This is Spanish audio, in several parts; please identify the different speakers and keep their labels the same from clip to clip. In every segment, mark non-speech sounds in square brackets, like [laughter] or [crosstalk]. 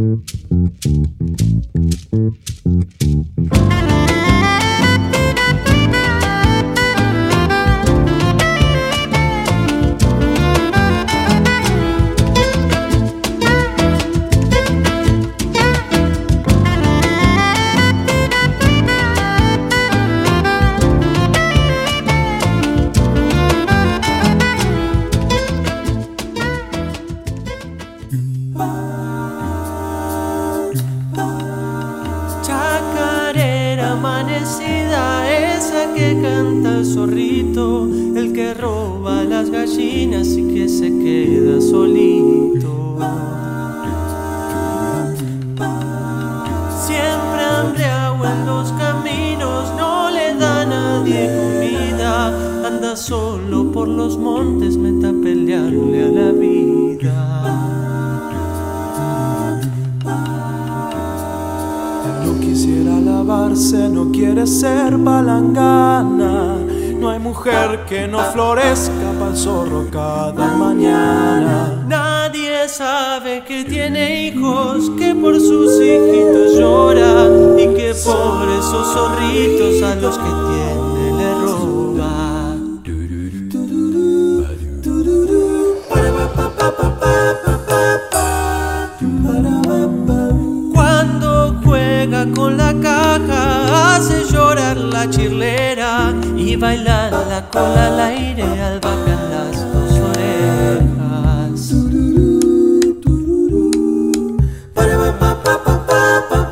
Speaker 1: Mm-hmm.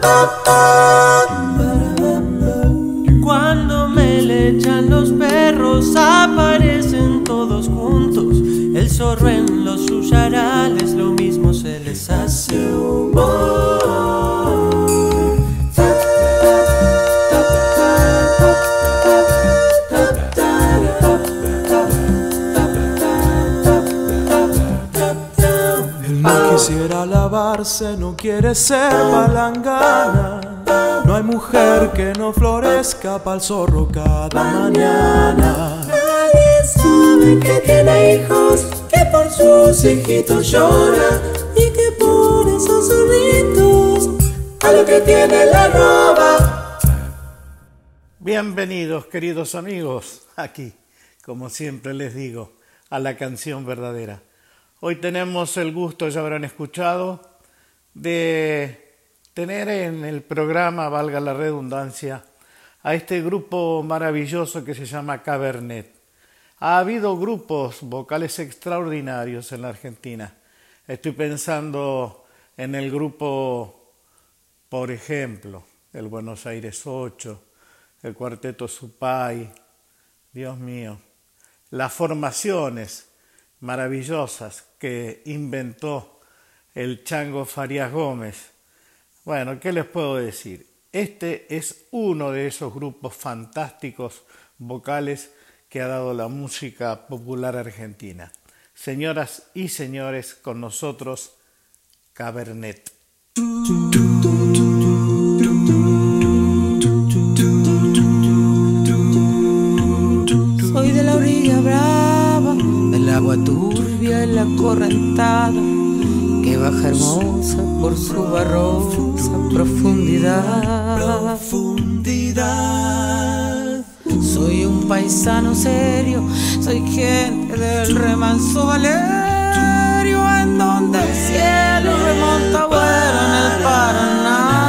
Speaker 1: No florezca pa'l zorro cada mañana.
Speaker 2: Nadie sabe que tiene hijos, que por sus hijitos llora y que por esos zorritos a lo que tiene la roba.
Speaker 3: Bienvenidos, queridos amigos, aquí, como siempre les digo, a la canción verdadera. Hoy tenemos el gusto, ya habrán escuchado, de tener en el programa, valga la redundancia, a este grupo maravilloso que se llama Cabernet. Ha habido grupos vocales extraordinarios en la Argentina. Estoy pensando en el grupo, por ejemplo, el Buenos Aires 8, el Cuarteto Supay, Dios mío, las formaciones maravillosas que inventó el Chango Farías Gómez. Bueno, ¿qué les puedo decir? Este es uno de esos grupos fantásticos vocales que ha dado la música popular argentina. Señoras y señores, con nosotros Cabernet.
Speaker 4: Soy de la orilla brava, del agua turbia y la correntada baja hermosa por su barrosa profundidad.
Speaker 2: profundidad.
Speaker 4: Soy un paisano serio, soy gente del remanso Valerio, en donde el cielo remonta vuelo en el Paraná.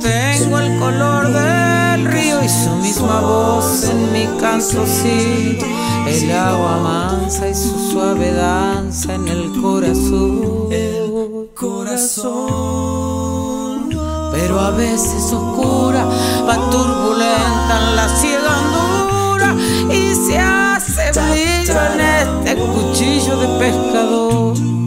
Speaker 4: Tengo el color del río y su misma voz en mi canto, sí el agua mansa y su suave danza en el corazón.
Speaker 2: El corazón.
Speaker 4: Pero a veces oscura, va turbulenta en la ciega hondura y se hace brillo en este cuchillo de pescador.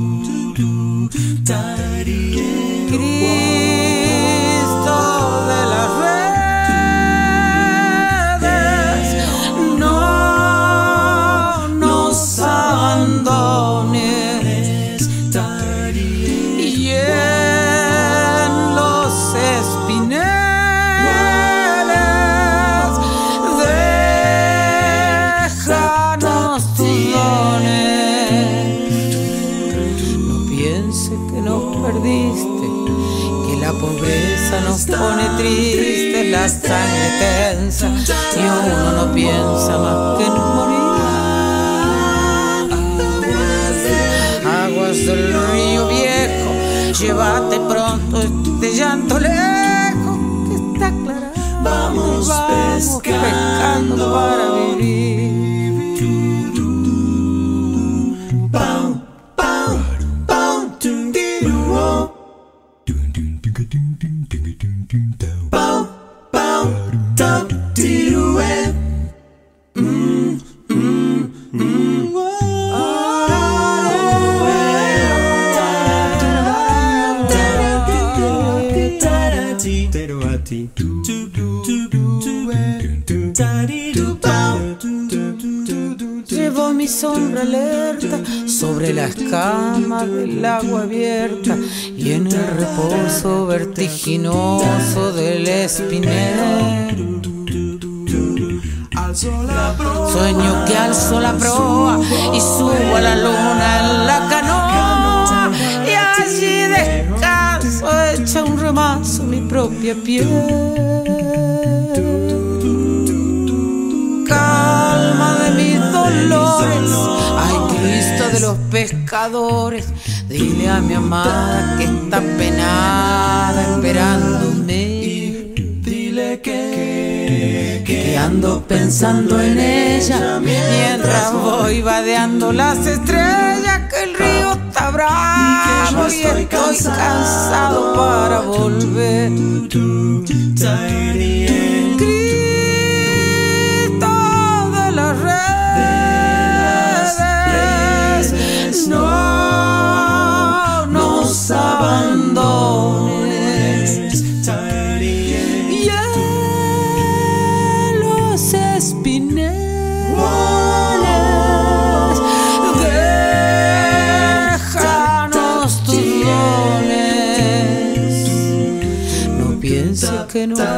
Speaker 4: La sangre tensa y uno no piensa más que en morir. Aguas del río viejo, llévate pronto este llanto lejos que está aclarando. Vamos, vamos pescando para vivir. Vertiginoso del espinel. Sueño que alzo la proa y subo a la luna en la canoa y allí descanso hecha un remanso mi propia piel. Calma de mis dolores, ay Cristo de los pescadores, dile a mi amada que está penada esperándome. Dile que, que ando pensando en ella mientras voy vadeando las estrellas que el río está bravo y estoy cansado para volver.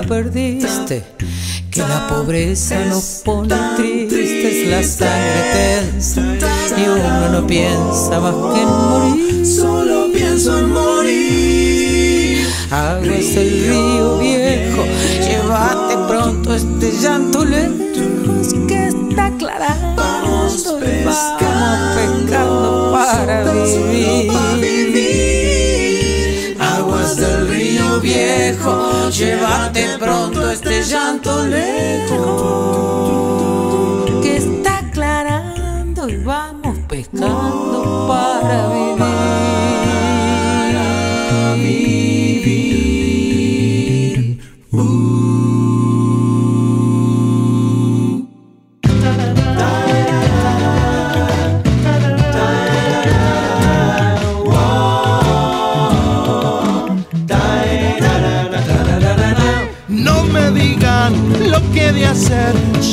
Speaker 4: Perdiste, que la pobreza nos pone tristes, la sangre tensa y uno no piensa más que en morir.
Speaker 5: Solo pienso en morir.
Speaker 4: Aguas el río viejo, llévate pronto este llanto lejos que está aclarando.
Speaker 5: Vamos
Speaker 4: y
Speaker 5: pescando,
Speaker 4: pescando para vivir. Viejo, llévate pronto este llanto lejos que está aclarando y vamos pescando para vivir.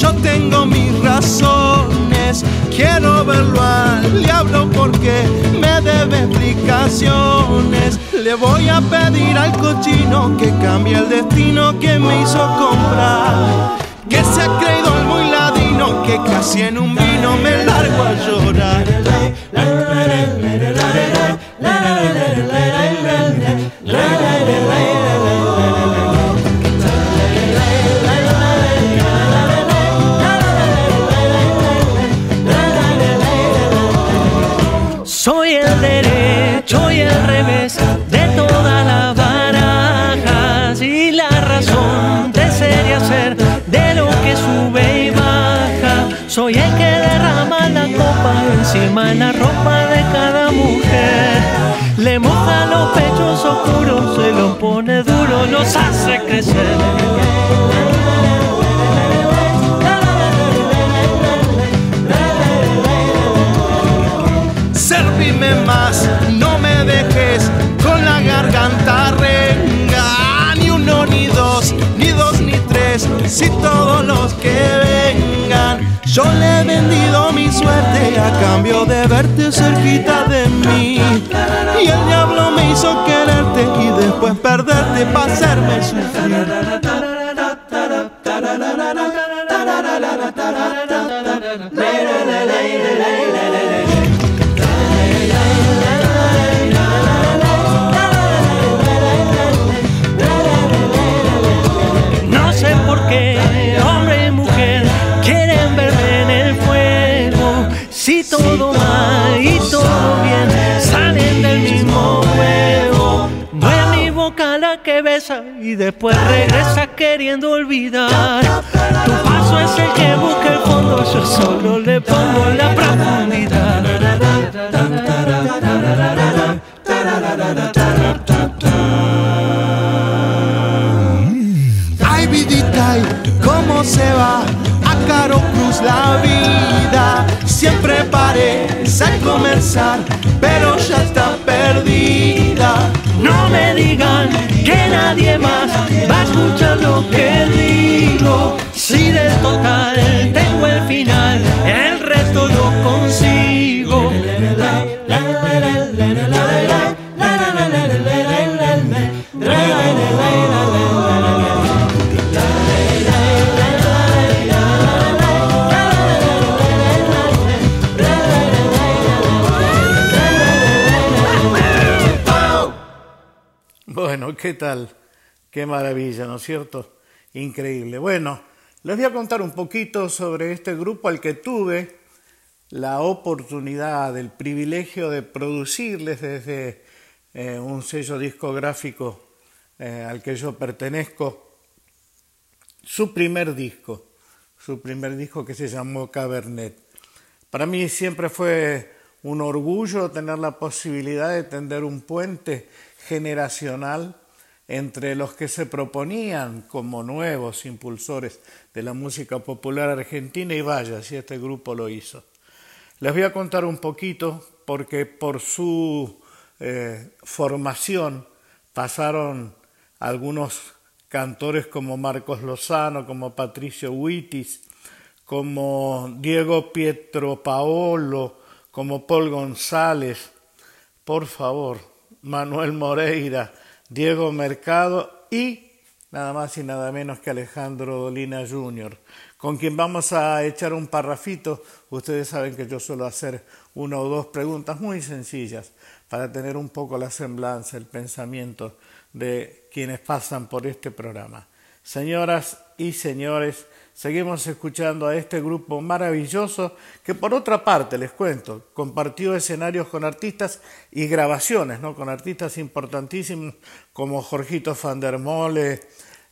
Speaker 6: Yo tengo mis razones. Quiero verlo al diablo porque me debe explicaciones. Le voy a pedir al cochino que cambie el destino que me hizo comprar. Que se ha creído el muy ladino, que casi en un vino me largo a llorar.
Speaker 1: Soy el que derrama la copa encima en la ropa de cada mujer. Le moja los pechos oscuros, se los pone duro, los hace crecer.
Speaker 6: Servime más, no me dejes con la garganta renga. Ni uno, ni dos, ni dos, ni tres, si todos los que. Yo le he vendido mi suerte a cambio de verte cerquita de mí. Y el diablo me hizo quererte y después perderte para hacerme sufrir.
Speaker 1: Y después regresa queriendo olvidar. Tu paso es el que busca el fondo, yo solo le pongo la profundidad.
Speaker 7: Ay, vidita, cómo se va a Caro Cruz la vida. Siempre parece comenzar, pero ya está
Speaker 1: No me digan que nadie más va a escuchar lo que digo. Si del total tengo el
Speaker 3: ¿qué tal? Qué maravilla, ¿no es cierto? Increíble. Bueno, les voy a contar un poquito sobre este grupo al que tuve la oportunidad, el privilegio de producirles desde eh, un sello discográfico eh, al que yo pertenezco, su primer disco, su primer disco que se llamó Cabernet. Para mí siempre fue un orgullo tener la posibilidad de tender un puente generacional entre los que se proponían como nuevos impulsores de la música popular argentina y vaya si este grupo lo hizo. Les voy a contar un poquito porque por su eh, formación pasaron algunos cantores como Marcos Lozano, como Patricio Huitis, como Diego Pietro Paolo, como Paul González, por favor, Manuel Moreira, Diego Mercado y nada más y nada menos que Alejandro Dolina Jr., con quien vamos a echar un parrafito. Ustedes saben que yo suelo hacer una o dos preguntas muy sencillas para tener un poco la semblanza, el pensamiento de quienes pasan por este programa. Señoras y señores, seguimos escuchando a este grupo maravilloso que por otra parte, les cuento, compartió escenarios con artistas y grabaciones, ¿no? con artistas importantísimos como Jorgito van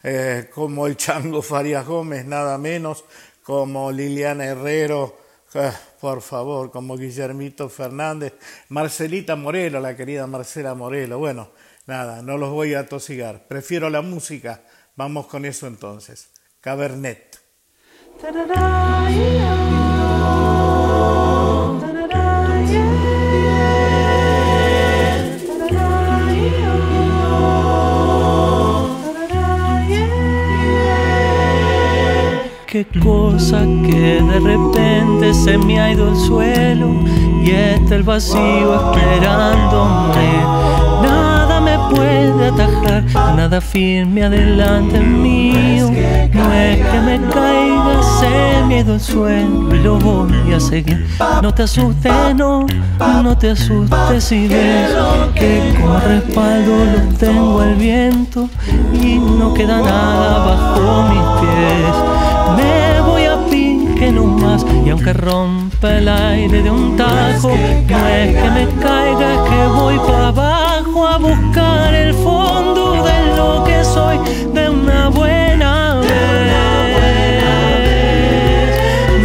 Speaker 3: eh, como el Chango Farias Gómez, nada menos, como Liliana Herrero, eh, por favor, como Guillermito Fernández, Marcelita Morelo, la querida Marcela Morelo. Bueno, nada, no los voy a tosigar, prefiero la música. Vamos con eso entonces. Cabernet.
Speaker 1: Qué cosa que de repente se me ha ido el suelo y está el vacío esperándome. Puede atajar, nada firme adelante mío. No es que me caiga, se ido el suelo y lo voy a seguir. No te asustes, no, no te asustes si ves que como respaldo lo tengo el viento y no queda nada bajo mis pies. Y aunque rompa el aire de un tajo, no es que me caiga, es que voy para abajo a buscar el fondo de lo que soy de una buena vez.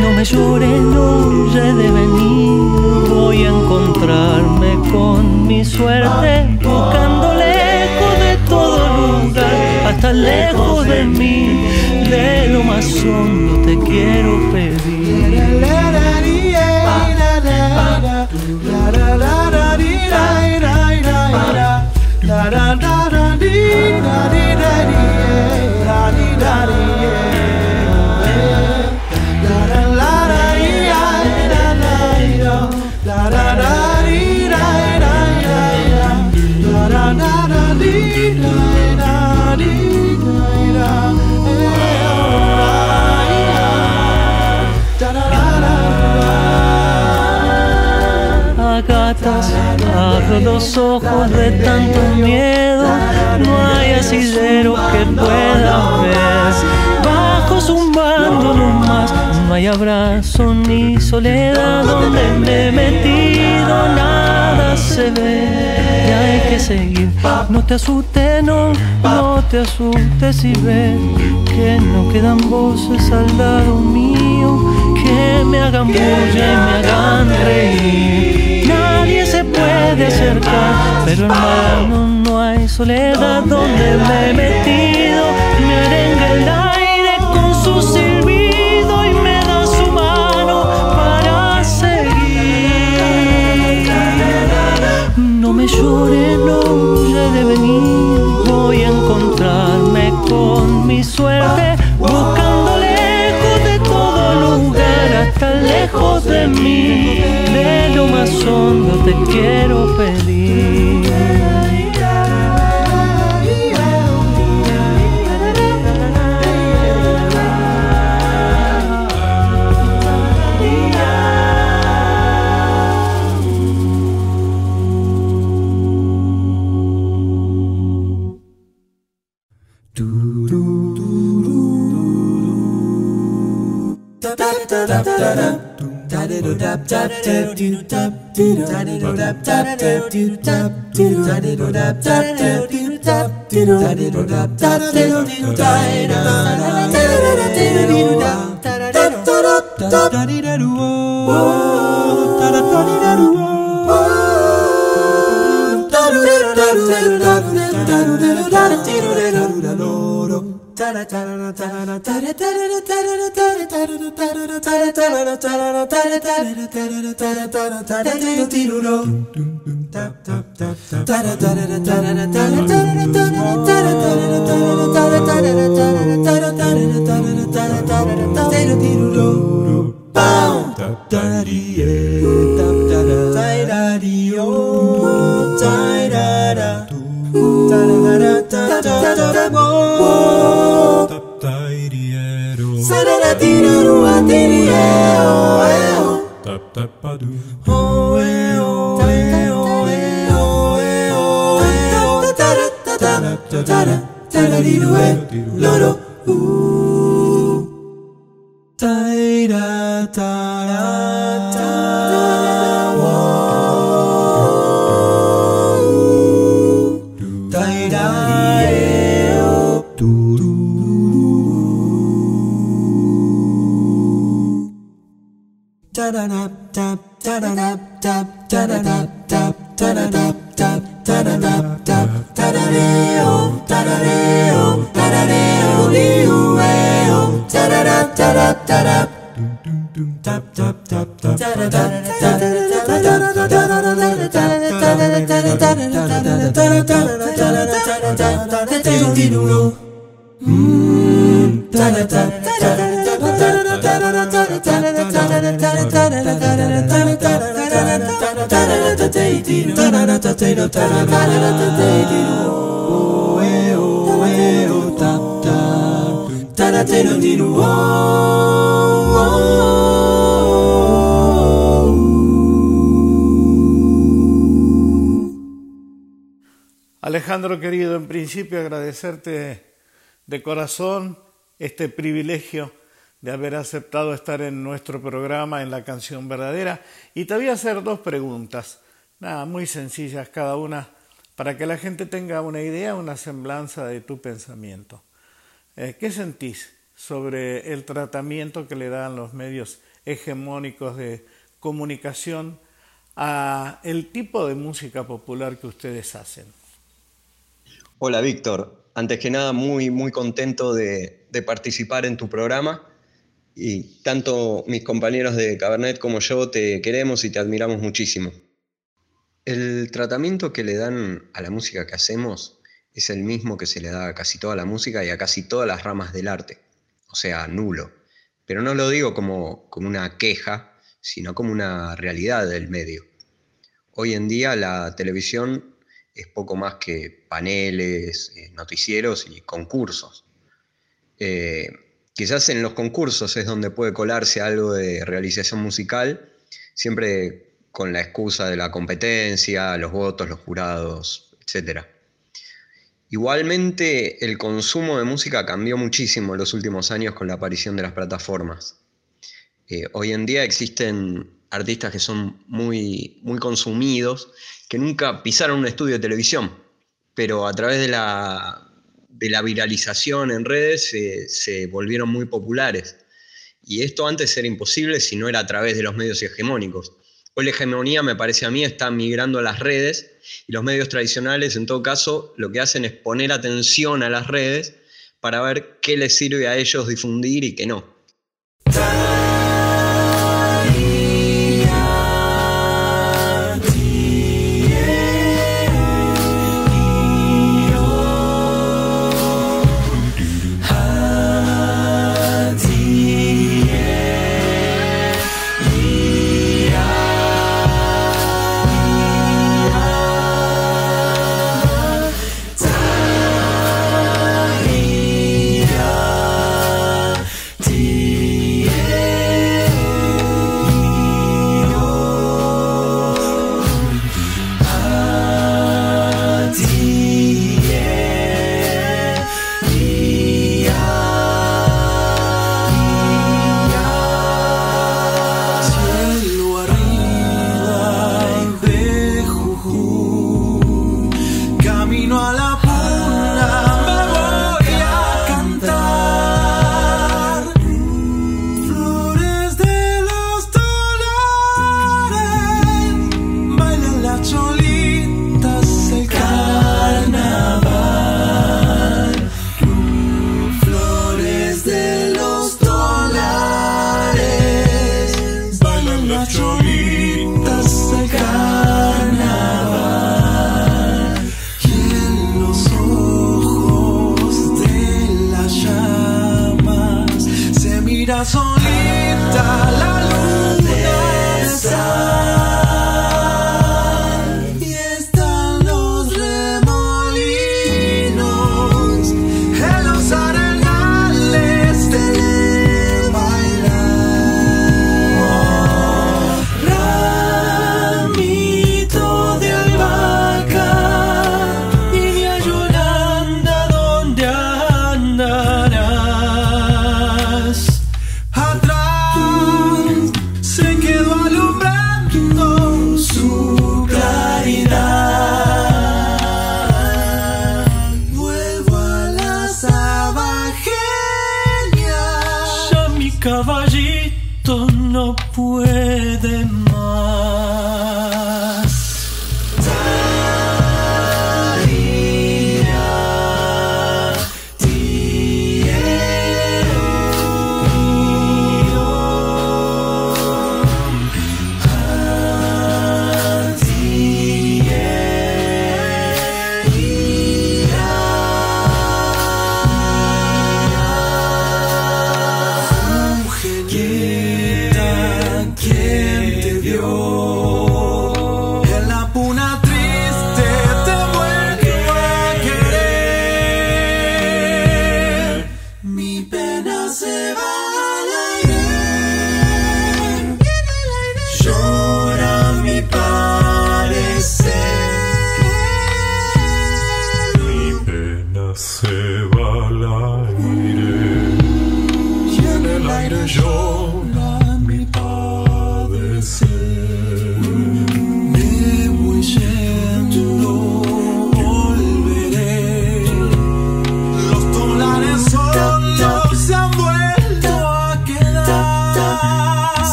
Speaker 1: No me llores, no he de venir, voy a encontrarme con mi suerte, lejos de mí, de lo más hondo te quiero pedir. Abro los ojos de tanto miedo, no hay asidero que pueda ver. Bajo zumbando más, no hay abrazo ni soledad donde me he metido, nada se ve. Y hay que seguir. No te asustes, no, no te asustes si ves que no quedan voces al lado mío me hagan bulla y me hagan reír. Nadie se puede acercar, pero hermano, no hay soledad donde me he metido. Me el da da da da da Sarara tira rua tiriero da da da da
Speaker 3: Alejandro querido, en principio agradecerte de corazón este privilegio de haber aceptado estar en nuestro programa en la canción verdadera. Y te voy a hacer dos preguntas, nada, muy sencillas cada una, para que la gente tenga una idea, una semblanza de tu pensamiento. Eh, ¿Qué sentís sobre el tratamiento que le dan los medios hegemónicos de comunicación a el tipo de música popular que ustedes hacen?
Speaker 8: Hola Víctor, antes que nada muy muy contento de, de participar en tu programa y tanto mis compañeros de Cabernet como yo te queremos y te admiramos muchísimo. El tratamiento que le dan a la música que hacemos es el mismo que se le da a casi toda la música y a casi todas las ramas del arte, o sea, nulo. Pero no lo digo como, como una queja, sino como una realidad del medio. Hoy en día la televisión es poco más que paneles, eh, noticieros y concursos. Eh, Quizás en los concursos es donde puede colarse algo de realización musical, siempre con la excusa de la competencia, los votos, los jurados, etc. Igualmente, el consumo de música cambió muchísimo en los últimos años con la aparición de las plataformas. Eh, hoy en día existen
Speaker 2: artistas que son muy, muy consumidos, que nunca pisaron un estudio de televisión, pero a través de la, de la viralización en redes se volvieron muy populares. Y esto antes era imposible si no era a través de los medios hegemónicos. Hoy la hegemonía, me parece a mí, está migrando a las redes y los medios tradicionales, en todo caso, lo que hacen es poner atención a las redes para ver qué les sirve a ellos difundir y qué no.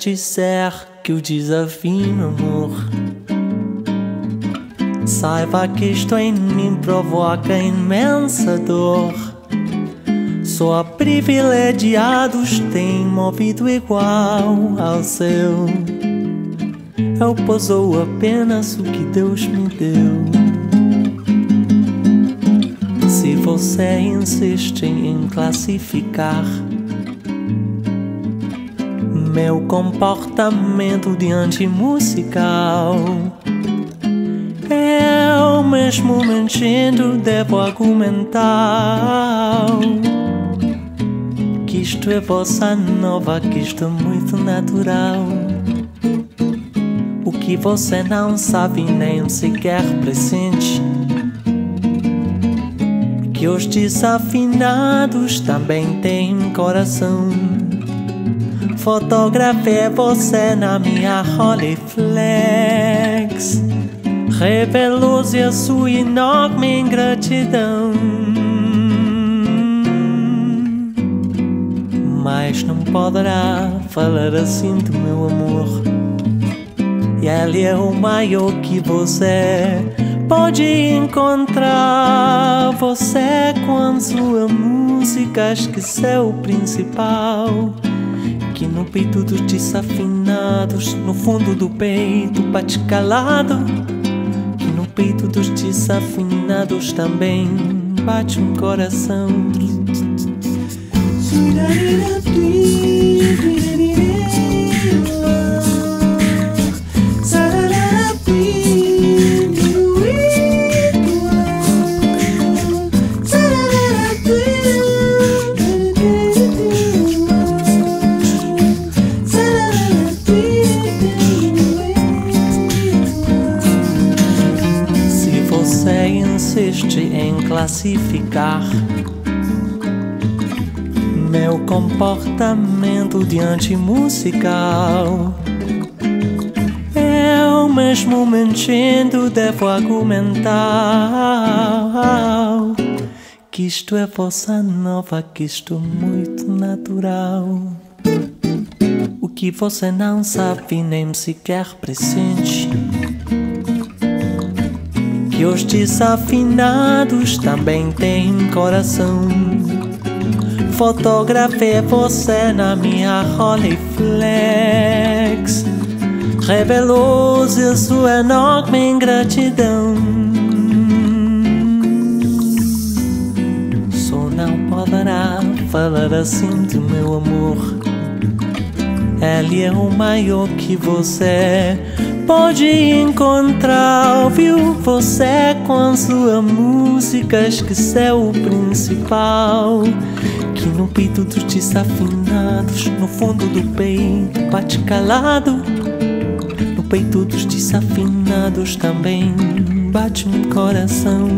Speaker 1: Disser que o desafio, meu amor, saiba que isto em mim provoca imensa dor. Só privilegiados têm movido igual ao seu. Eu posou apenas o que Deus me deu. Se você insiste em classificar meu comportamento diante musical, eu mesmo mentindo devo argumentar que isto é bossa nova, que isto é muito natural. O que você não sabe nem sequer pressente. Que os desafinados também têm coração. Fotografei você na minha Rolleiflex. Revelou-se a sua enorme ingratidão. Mas não poderá falar assim do meu amor. E ele é o maior que você pode encontrar. Você com sua música esqueceu o principal. Que no peito dos desafinados, no fundo do peito bate calado. Que no peito dos desafinados também bate um coração. Meu comportamento diante musical, eu mesmo mentindo devo argumentar que isto é bossa nova, que isto é muito natural. O que você não sabe nem sequer pressente que os desafinados também têm coração. Fotografei você na minha Rolleiflex. Revelou-se sua enorme ingratidão. Só não poderá falar assim do meu amor. Ele é o maior que você pode encontrar. Viu você com sua música esqueceu o principal. Que no peito dos desafinados, no fundo do peito bate calado. No peito dos desafinados também bate um coração.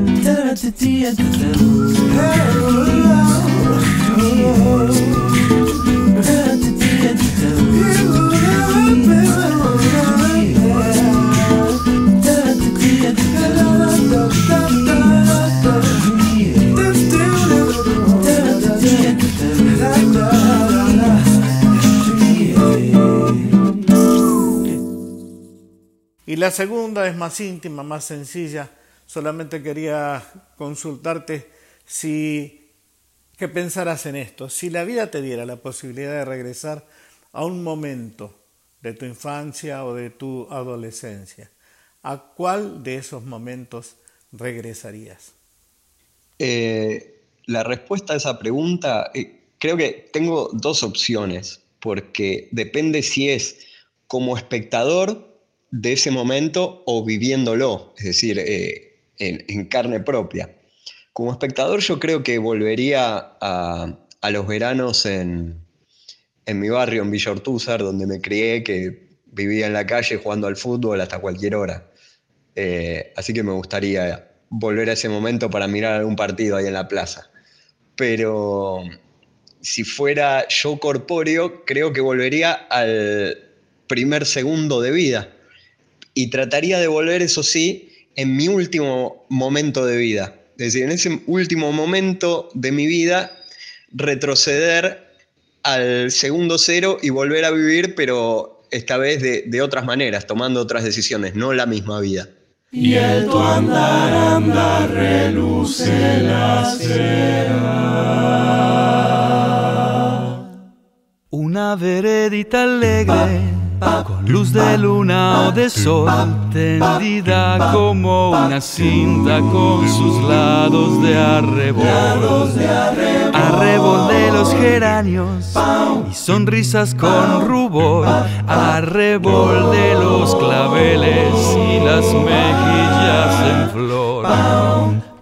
Speaker 3: La segunda es más íntima, más sencilla. Solamente quería consultarte si qué pensarás en esto. Si la vida te diera la posibilidad de regresar a un momento de tu infancia o de tu adolescencia, ¿a cuál de esos momentos regresarías?
Speaker 2: Eh, la respuesta a esa pregunta, eh, creo que tengo dos opciones, porque depende si es como espectador de ese momento o viviéndolo, es decir, eh, en, carne propia. Como espectador yo creo que volvería a,
Speaker 8: a los veranos en, en mi barrio, en Villa Ortúzar, donde me crié, que vivía en la calle jugando al fútbol hasta cualquier hora. Eh, así que me gustaría volver a ese momento para mirar algún partido ahí en la plaza. Pero si fuera yo corpóreo, creo que volvería al primer segundo de vida. Y trataría de volver, eso sí, en mi último momento de vida. Es decir, en ese último momento de mi vida, retroceder al segundo cero y volver a vivir, pero esta vez de, otras maneras, tomando otras decisiones, no la misma vida.
Speaker 9: Y el tu andar, andar, reluce la
Speaker 10: Una veredita alegre luz de luna o de sol, tendida como una cinta con sus lados de arrebol, arrebol de los geranios y sonrisas con rubor, arrebol de los claveles y las mejillas en flor,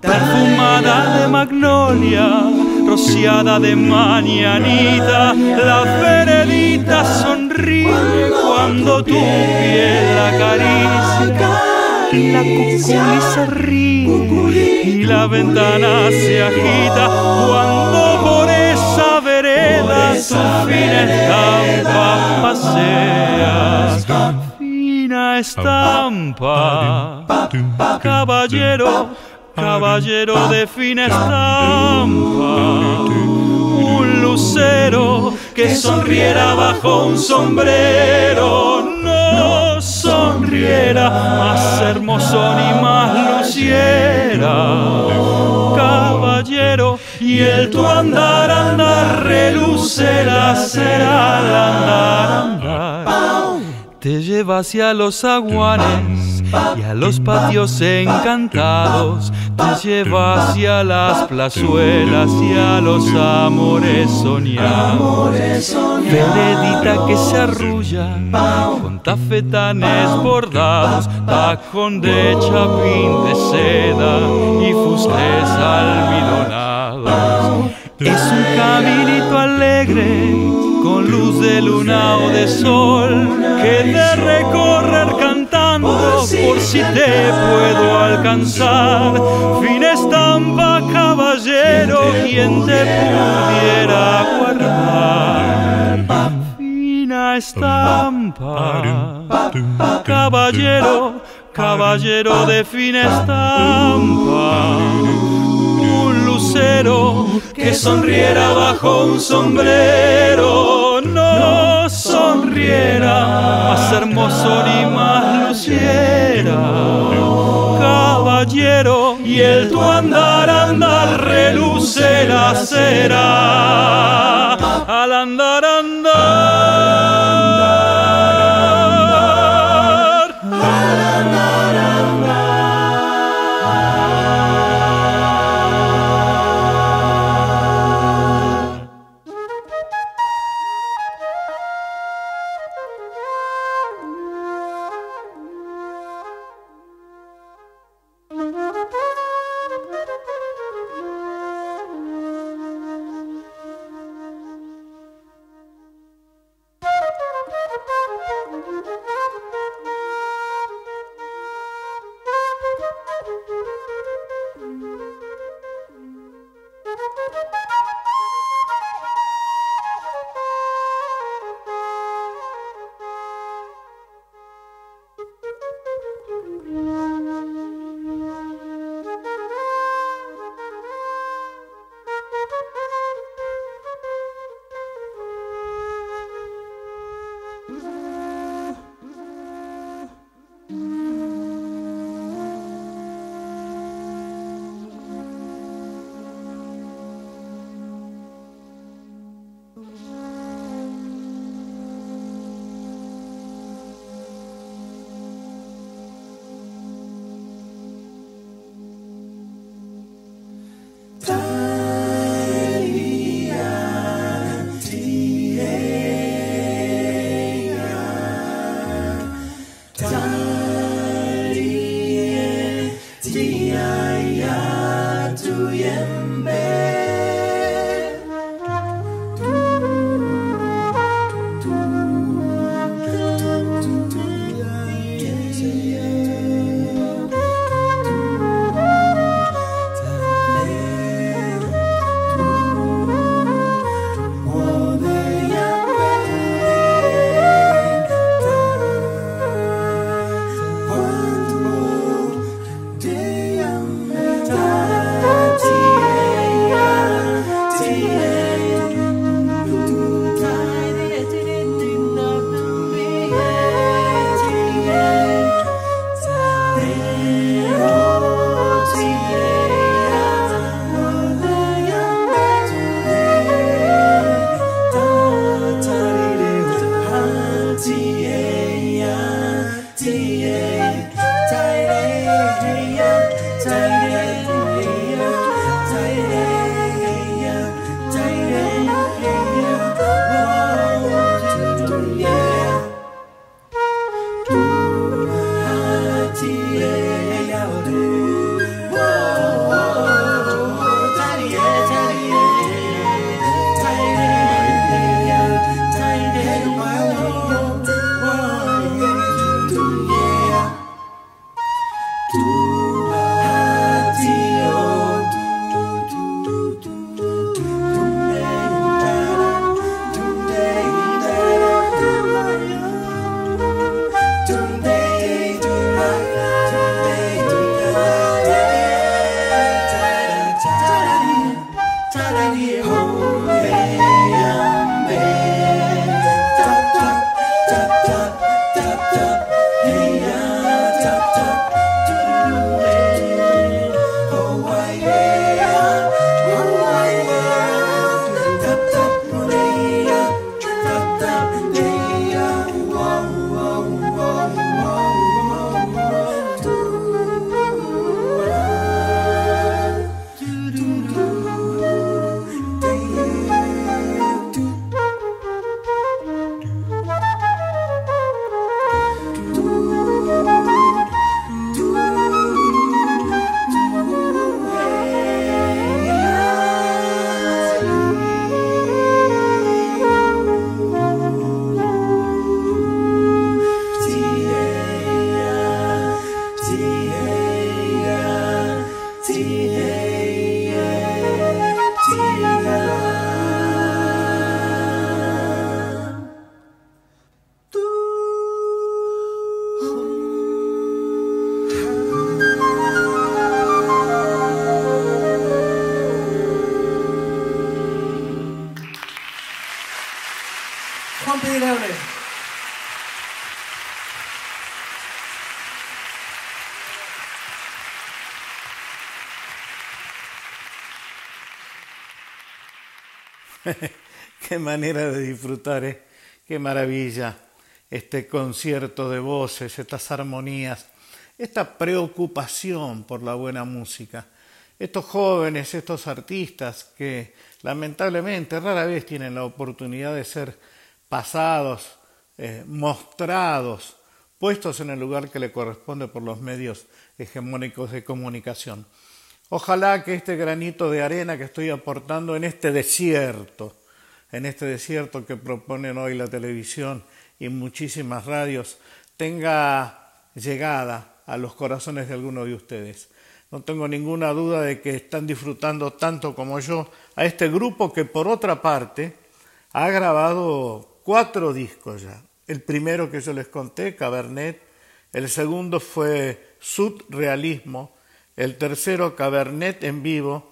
Speaker 10: perfumada de magnolia rociada de mañanita, la veredita sonríe cuando tu piel acaricia. Y la cuculi se ríe y la ventana se agita cuando por esa vereda tu fina estampa paseas. Fina estampa, caballero caballero de fina estampa, un lucero que sonriera bajo un sombrero, no sonriera más hermoso ni más luciera, caballero, y el tu andar, andar, reluce la cera andar, andar, te lleva hacia los aguanes y a los patios encantados te lleva hacia las plazuelas y a los amores soñados. Veredita que se arrulla con tafetanes bordados, tacón de chapín de seda y fustes almidonados. Es un caminito alegre con luz de luna o de sol que de recorrer por si te puedo alcanzar. Fin estampa, caballero, quien te pudiera guardar. Fina estampa, caballero, caballero de fina estampa. Que sonriera bajo un sombrero, más hermoso ni más luciera. Caballero, y el tu andar, andar, reluce la cera. Al andar, andar. [laughs]
Speaker 3: qué manera de disfrutar, ¿eh? qué maravilla este concierto de voces, estas armonías, esta preocupación por la buena música. Estos jóvenes, estos artistas que lamentablemente rara vez tienen la oportunidad de ser pasados, eh, mostrados, puestos en el lugar que le corresponde por los medios hegemónicos de comunicación. Ojalá que este granito de arena que estoy aportando en este desierto, en este desierto que proponen hoy la televisión y muchísimas radios, tenga llegada a los corazones de algunos de ustedes. No tengo ninguna duda de que están disfrutando tanto como yo a este grupo que por otra parte ha grabado cuatro discos ya. El primero que yo les conté, Cabernet, el segundo fue Sud Realismo, el tercero Cabernet en vivo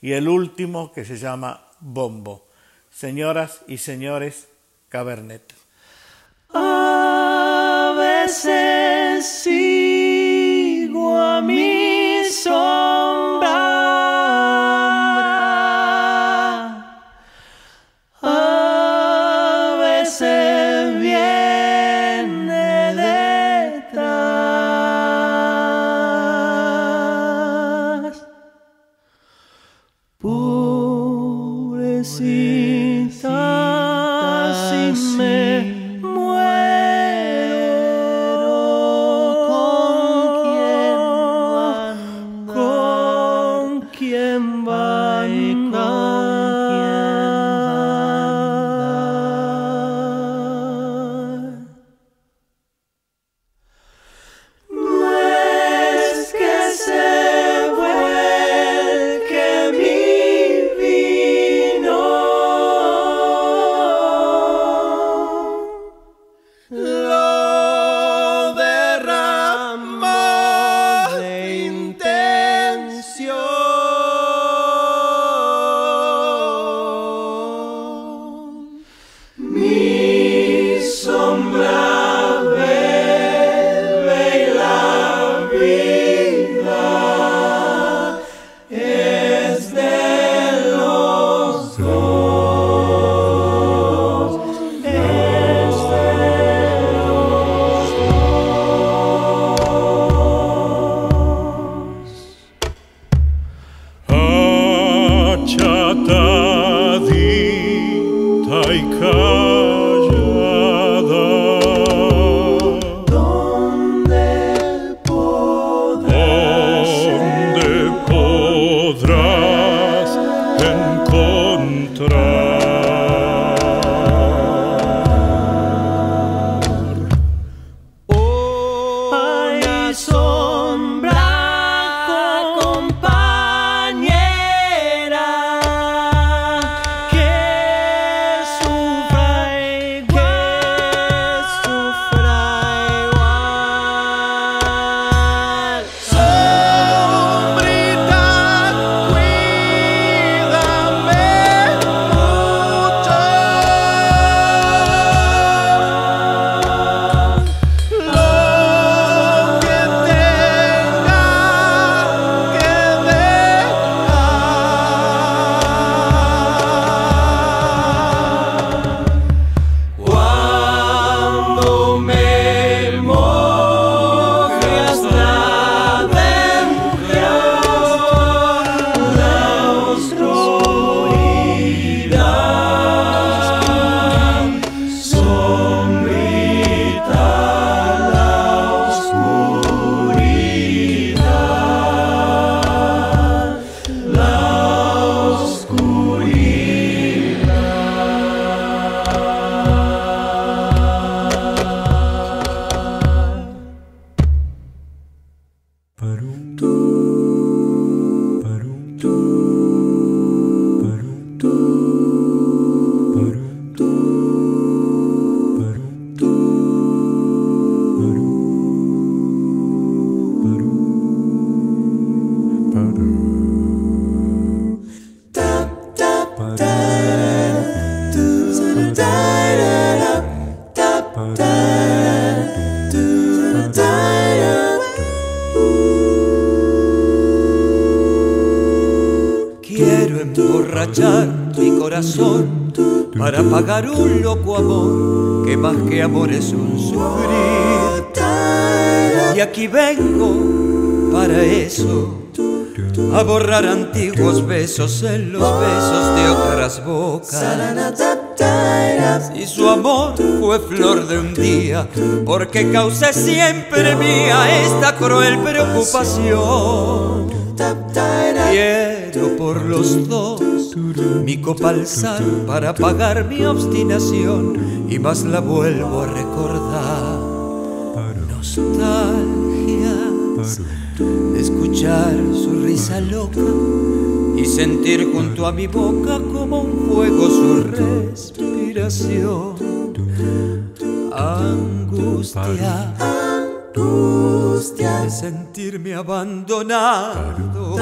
Speaker 3: y el último que se llama Bombo. Señoras y señores, Cabernet.
Speaker 1: A veces sigo a mi sombra.
Speaker 10: Quiero emborrachar mi corazón para pagar un loco amor que más que amor es un sufrir. Y aquí vengo para eso, a borrar antiguos besos en los besos de otras bocas. Y su amor fue flor de un día, porque causé siempre mía esta cruel preocupación. Por los dos mi copa alzar para pagar mi obstinación y más la vuelvo a recordar. Nostalgias de escuchar su risa loca y sentir junto a mi boca como un fuego su respiración. Angustia, angustia de sentirme abandonado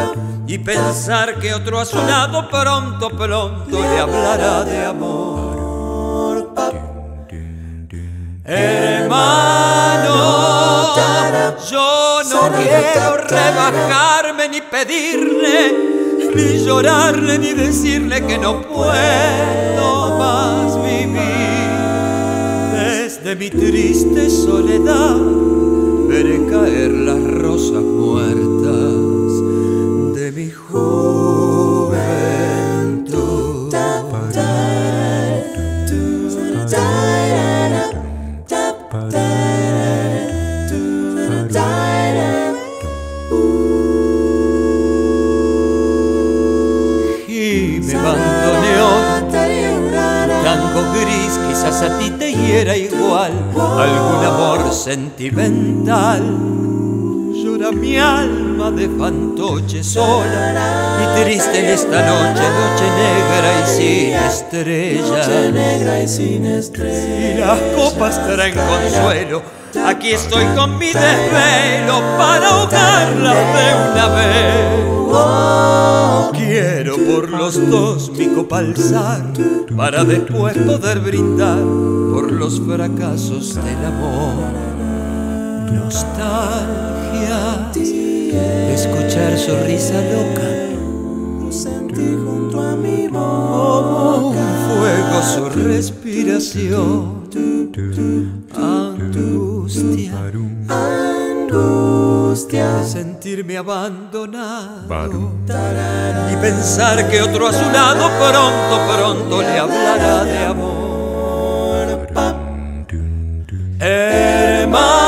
Speaker 10: y pensar que otro a su lado pronto, pronto le hablará de amor. Hermano, yo no quiero rebajarme ni pedirle, ni llorarle, ni decirle que no puedo más vivir. Desde mi triste soledad veré caer las rosas muertas de mi juventud. Sentimental. Llora mi alma de fantoche sola y triste en esta noche, noche negra y sin estrella.
Speaker 11: negra y sin estrella.
Speaker 10: Y las copas traen consuelo. Aquí estoy con mi desvelo para ahogarlas de una vez. Quiero por los dos mi copa alzar para después poder brindar por los fracasos del amor. Nostalgia de escuchar su risa loca
Speaker 11: Sentir junto a mi
Speaker 10: como
Speaker 11: boca.
Speaker 10: un fuego su respiración. Angustia
Speaker 11: Angustia.
Speaker 10: de sentirme abandonado y pensar que otro a su lado pronto, pronto le hablará de amor. Hermano,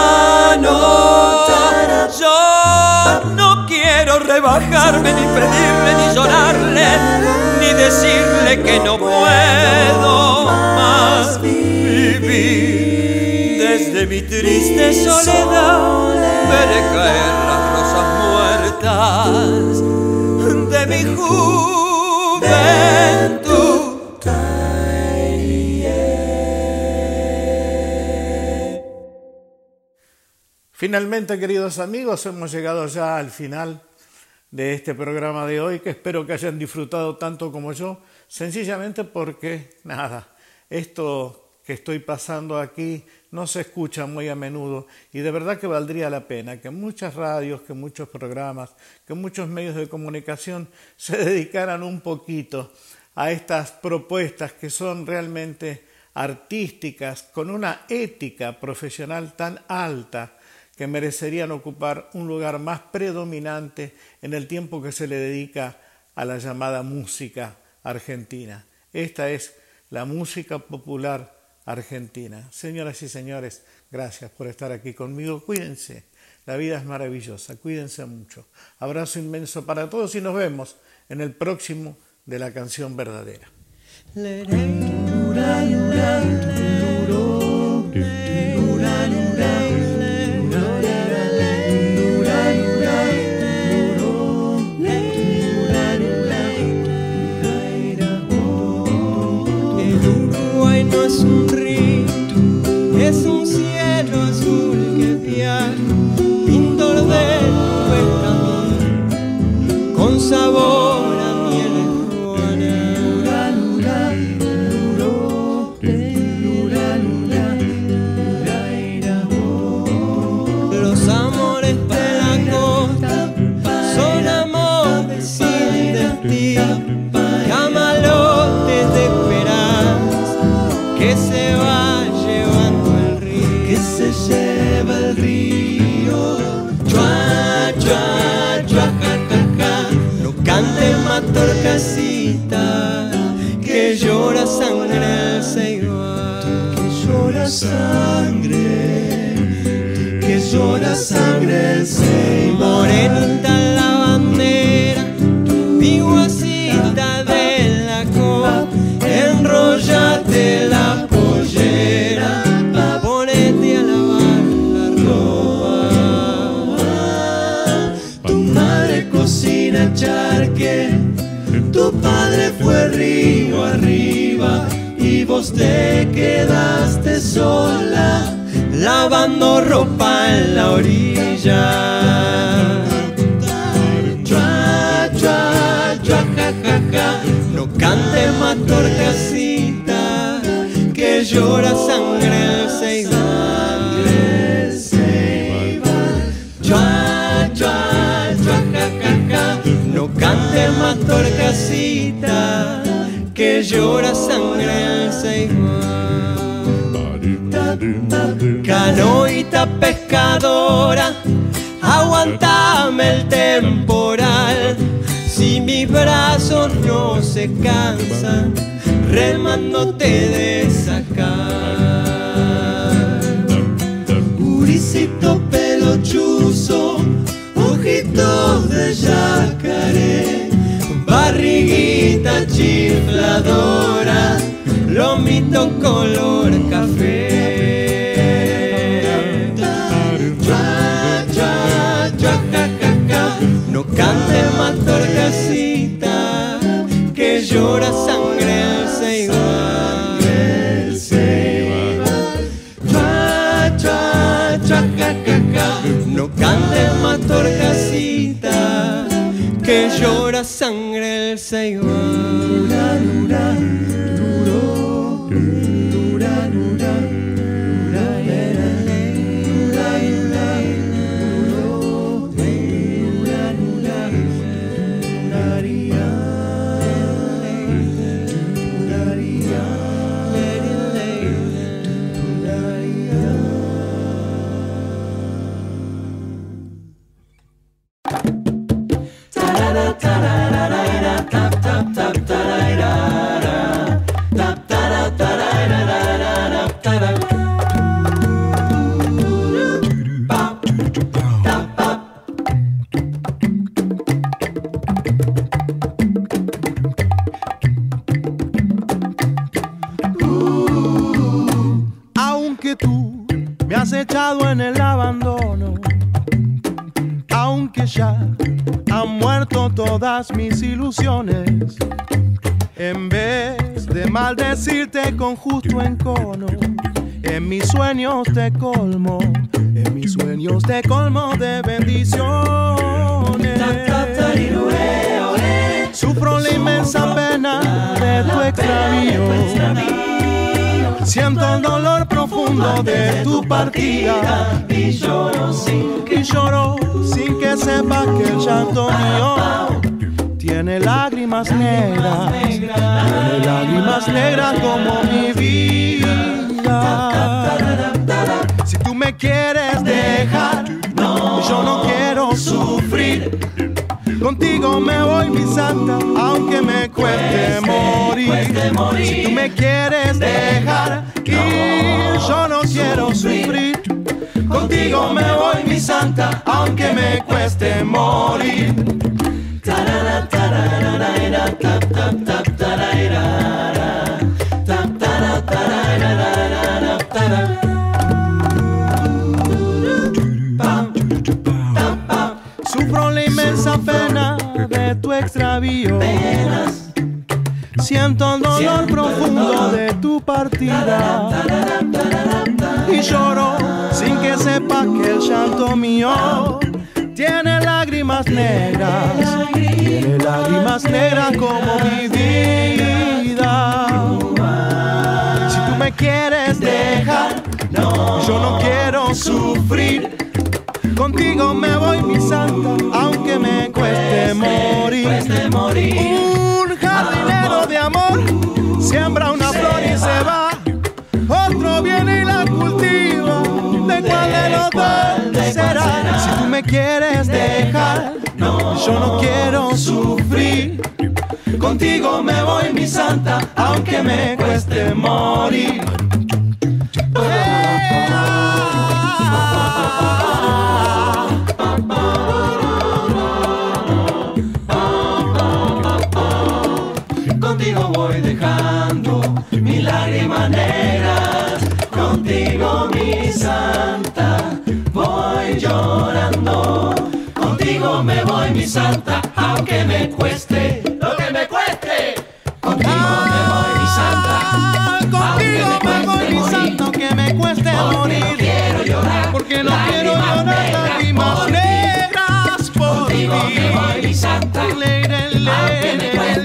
Speaker 10: rebajarme ni pedirle ni llorarle ni decirle que no puedo más vivir. Desde mi triste soledad veré caer las rosas muertas de mi juventud.
Speaker 3: Finalmente, queridos amigos, hemos llegado ya al final de este programa de hoy, que espero que hayan disfrutado tanto como yo, sencillamente porque, nada, esto que estoy pasando aquí no se escucha muy a menudo y de verdad que valdría la pena que muchas radios, que muchos programas, que muchos medios de comunicación [laughs] se dedicaran un poquito a estas propuestas que son realmente artísticas, con una ética profesional tan alta que merecerían ocupar un lugar más predominante en el tiempo que se le dedica a la llamada música argentina. Esta es la música popular argentina. Señoras y señores, gracias por estar aquí conmigo. Cuídense, la vida es maravillosa, cuídense mucho. Abrazo inmenso para todos y nos vemos en el próximo de la canción verdadera.
Speaker 7: llevando el río. Que se lleva el río. Chua, chua, chua, ja, ja, ja. No cante matorcasita, que llora sangre al Ceibal. Que llora sangre, que llora sangre. Río arriba y vos te quedaste sola lavando ropa en la orilla. Chua, chua, chua, ja, ja, ja. No cante matorcasita que llora sangre ceibal. Chua, chua, chua, ja, ja, ja. No cante matorcasita que llora sangre el ceibal. Canoita pescadora, aguantame el temporal. Si mis brazos no se cansan, remándote de sacar. Barriguita chifladora, lomito color sangre el ceibal.
Speaker 6: Siento el dolor profundo de tu partida y lloro sin que, y lloro sin que sepa que el llanto mío tiene lágrimas negras, tiene lágrimas negras como mi vida. Si tú me quieres dejar, yo no quiero sufrir. Contigo me voy, mi santa, aunque me cueste morir. Si tú me quieres dejar ir, yo no quiero sufrir. Contigo me voy, mi santa, aunque me cueste morir. Sufro la inmensa pena de tu extravío. Siento el dolor profundo de tu partida. Y lloro sin que sepa que el llanto mío tiene lágrimas negras. Tiene lágrimas negras como mi vida. Si tú me quieres dejar, yo no quiero sufrir. Contigo me voy, mi santa, aunque me cueste morir jardinero de amor siembra una flor y se va. Otro viene y la cultiva. ¿De cuál de los dos será? Si tú me quieres dejar, yo no quiero sufrir. Contigo me voy, mi santa, aunque me cueste morir. me voy, mi santa, aunque me cueste lo que me cueste. Contigo me voy, mi santa.
Speaker 12: Contigo me voy, mi santa, aunque me cueste morir. No quiero llorar,
Speaker 6: porque no quiero llorar lágrimas negras por ti. Contigo me voy, mi santa, aunque me cueste